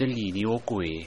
这里离我鬼。